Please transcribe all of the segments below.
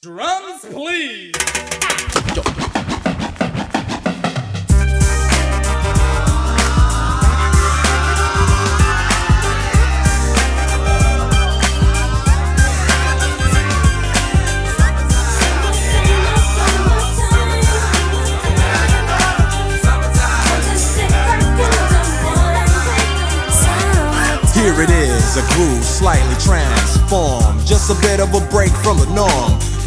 Drums, please. Here it is, a groove slightly transformed. Just a bit of a break from the norm.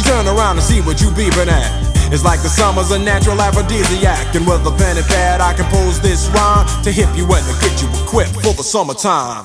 She turn around to see what you beeping at. It's like the summer's a natural aphrodisiac. And with a pen and pad, I compose this rhyme to hip you and to get you equipped for the summertime.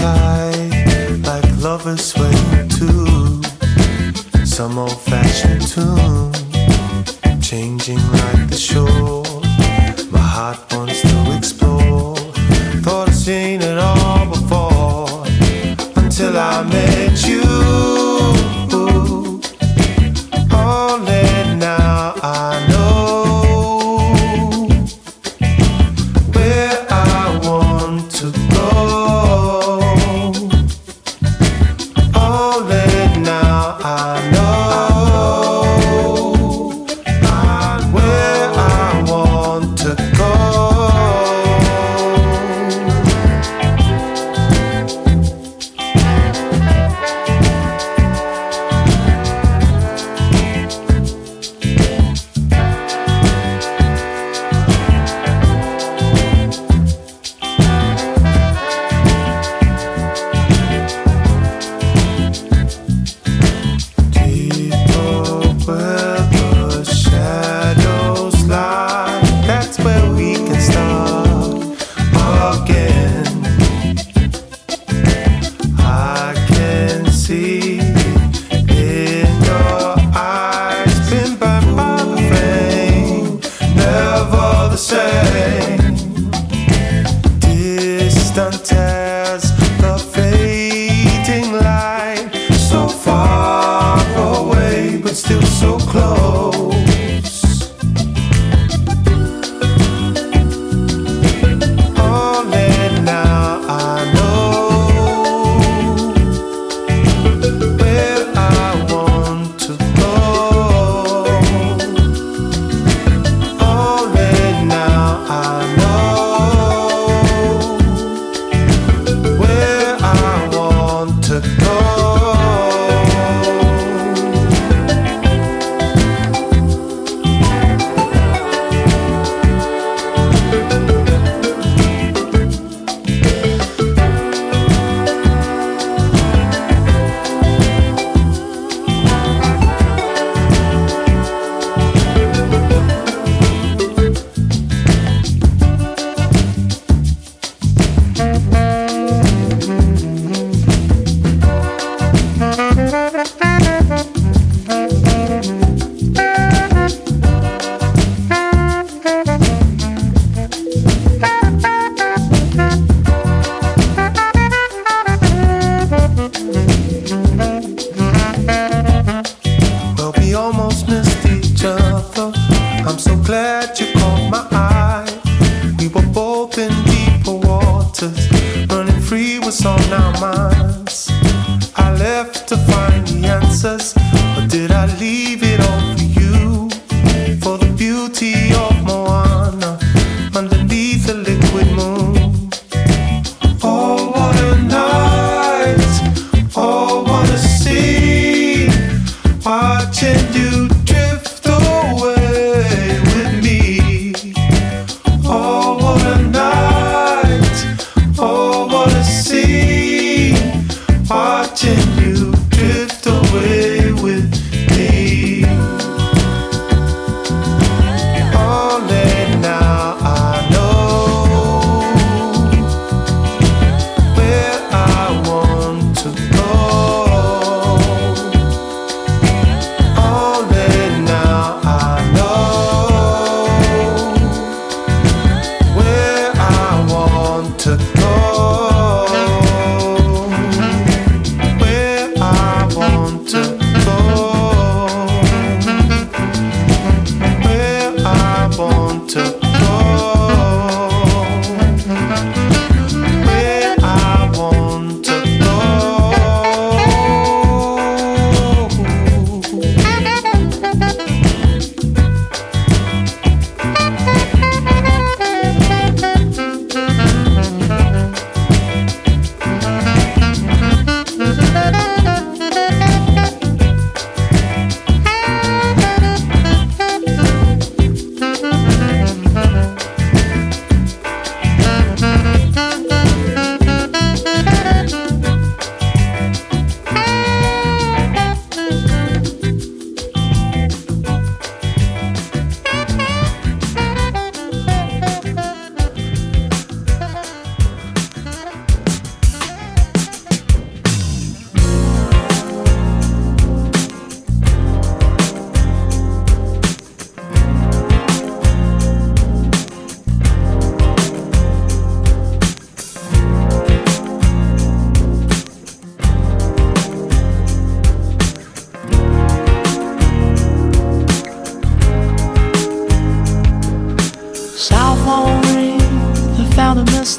Tide, like lovers swaying to some old-fashioned tune, changing like the shore.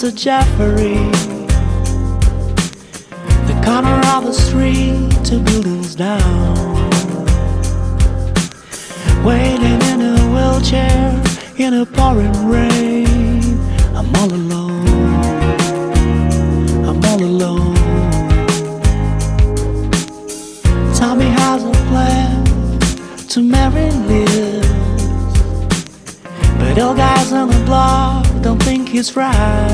Mr. Jeffrey. The corner of the street, two buildings down. Waiting in a wheelchair in a pouring rain. I'm all alone. I'm all alone. Tommy has a plan to marry Liz. But all guys on the block don't think he's right.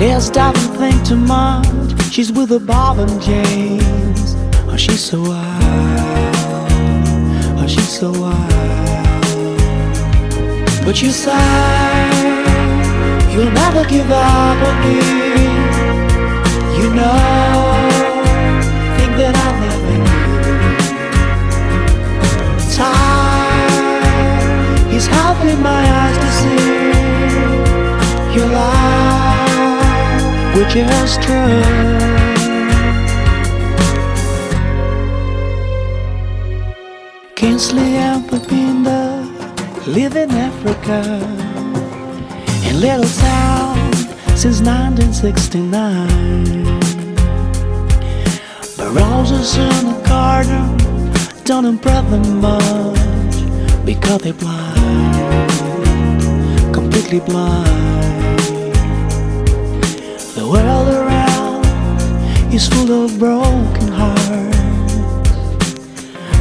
Liz doesn't think too much. She's with a Bob and James. Oh, she's so wild. Oh, she's so wild. But you say you'll never give up on me. You know, think that I never knew. Time is helping my eyes to see your life, which is true. Kingsley and Pepinda live in Africa, in little town since 1969. But roses in the garden don't impress them much because they're blind, completely blind. Is full of broken hearts.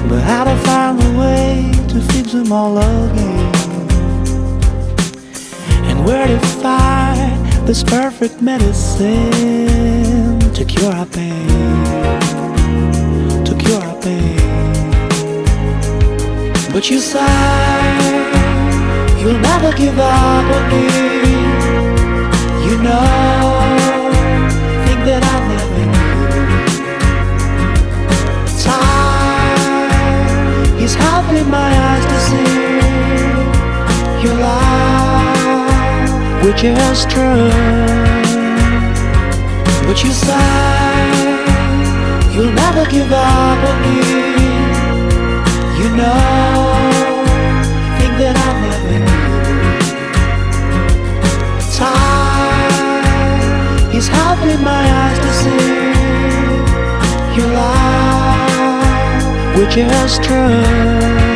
But how to find a way to fix them all again? And where to find this perfect medicine to cure our pain? To cure our pain. But you say you'll never give up on me. You know, helping my eyes to see your life, which is true. But you say you'll never give up on me. You know, think that I never knew. Time is helping my eyes to see your life, which is true.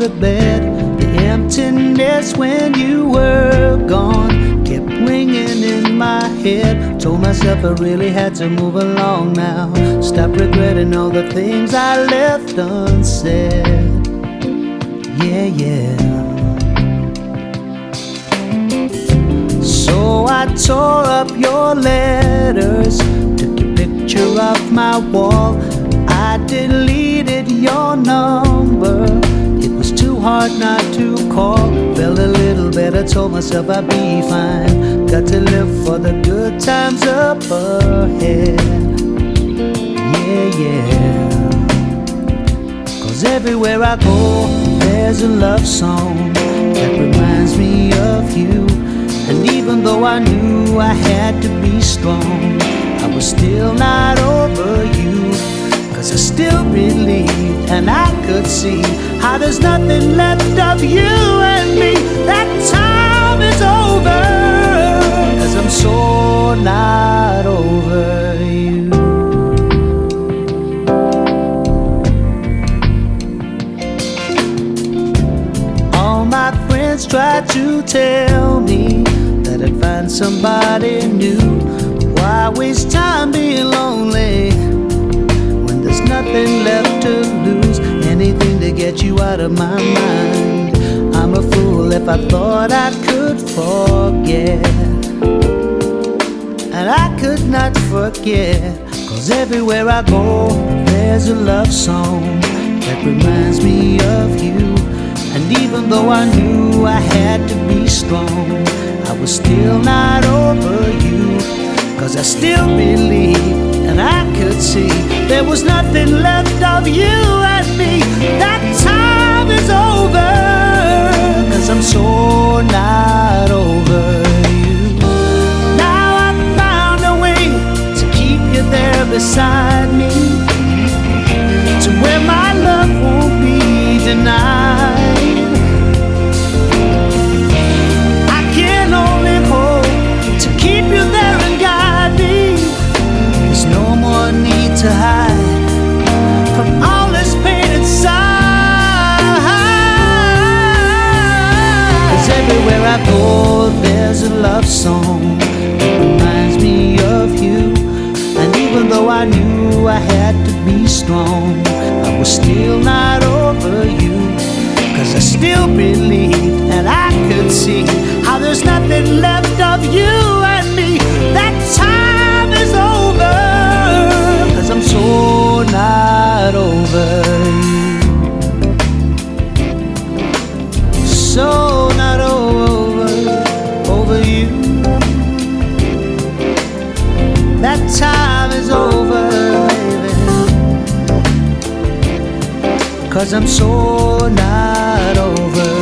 The bed. The emptiness when you were gone kept ringing in my head. Told myself I really had to move along now. Stop regretting all the things I left unsaid. Yeah, yeah. So I tore up your letters, took your picture off my wall. I deleted your number. Hard not to call. Felt a little better, told myself I'd be fine. Got to live for the good times up ahead. Yeah, yeah. Cause everywhere I go, there's a love song that reminds me of you. And even though I knew I had to be strong, I was still not over you. Cause I still believed and I could see how there's nothing left of you and me. That time is over. Cause I'm so not over you. All my friends try to tell me that I'd find somebody new. Why waste time being lonely nothing left to lose? Anything to get you out of my mind. I'm a fool if I thought I could forget. And I could not forget. Cause everywhere I go, there's a love song that reminds me of you. And even though I knew I had to be strong, I was still not over you. Cause I still believed and I could see there was nothing left of you and me. That time is over. Cause I'm so not over you. Now I've found a way to keep you there beside me. To where my love won't be denied. From all everywhere I go, there's a love song that reminds me of you. And even though I knew I had to be strong, I was still not over you. Cause I still believed and I could see how there's nothing left of you over you. So not over, over you. That time is over, baby. Cause I'm so not over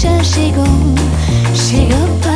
she go? She go.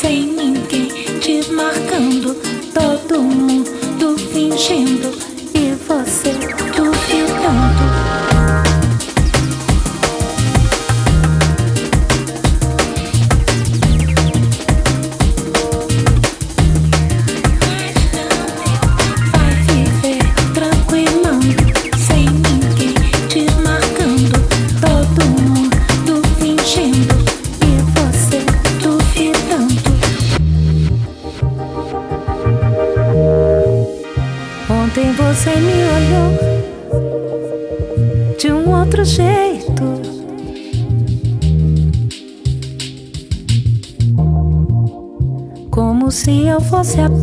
sem ninguém te marcando, todo mundo fingindo. E você? Fosse a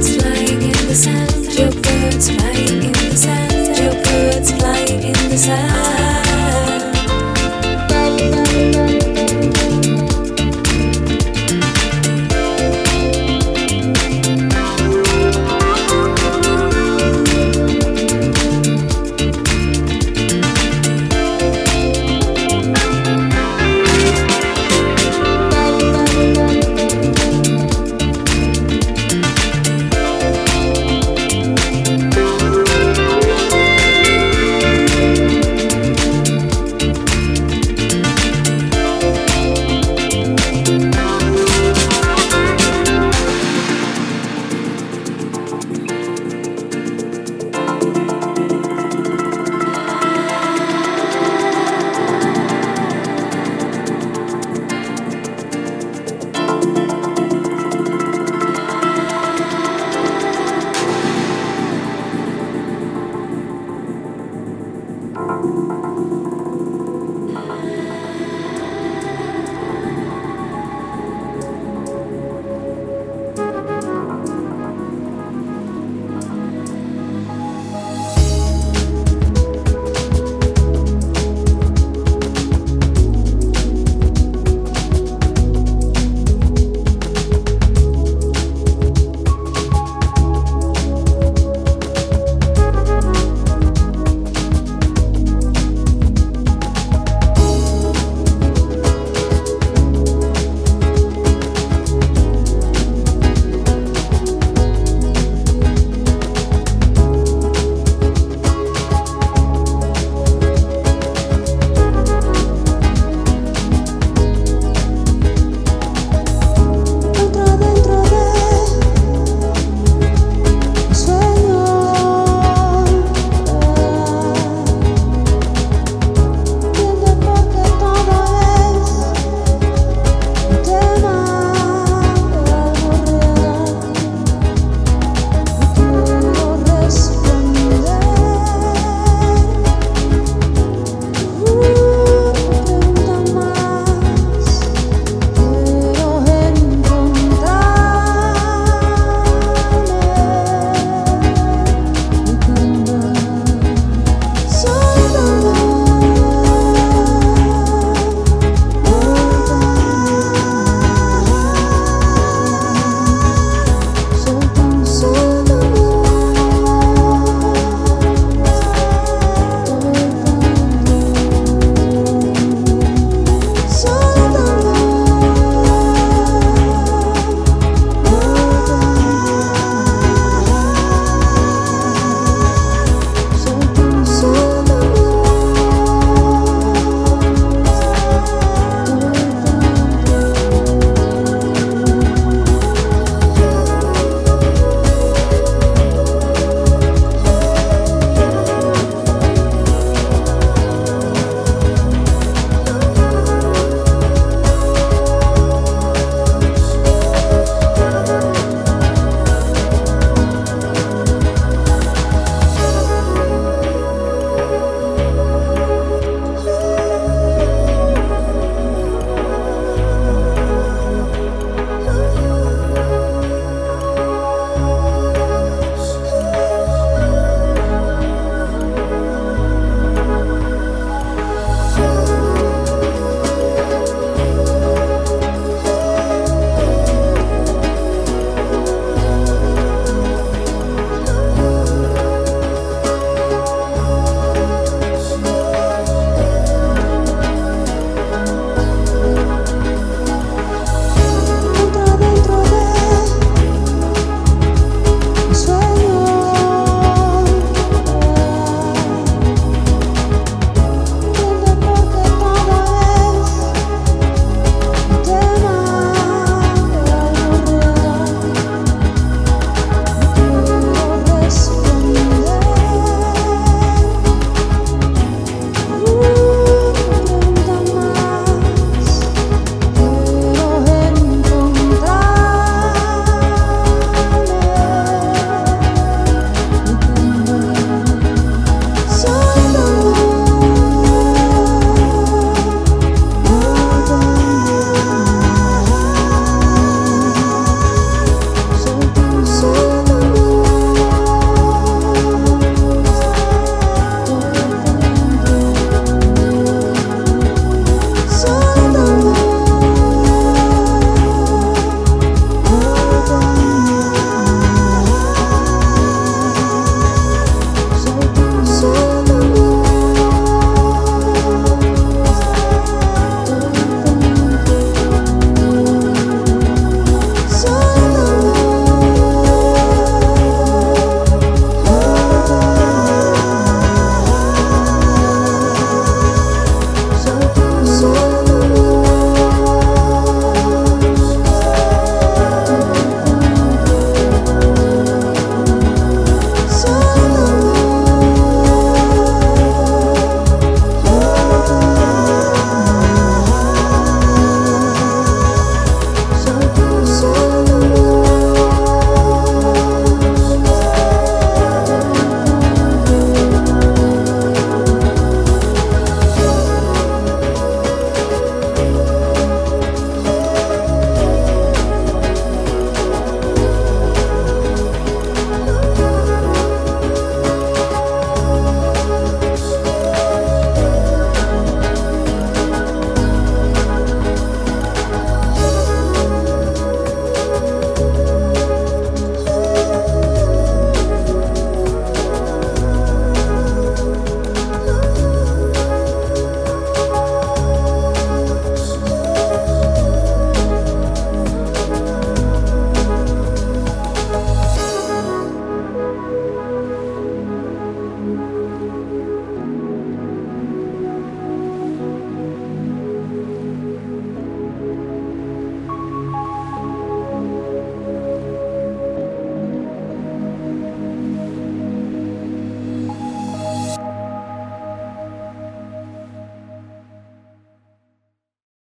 Birds flying in the sand,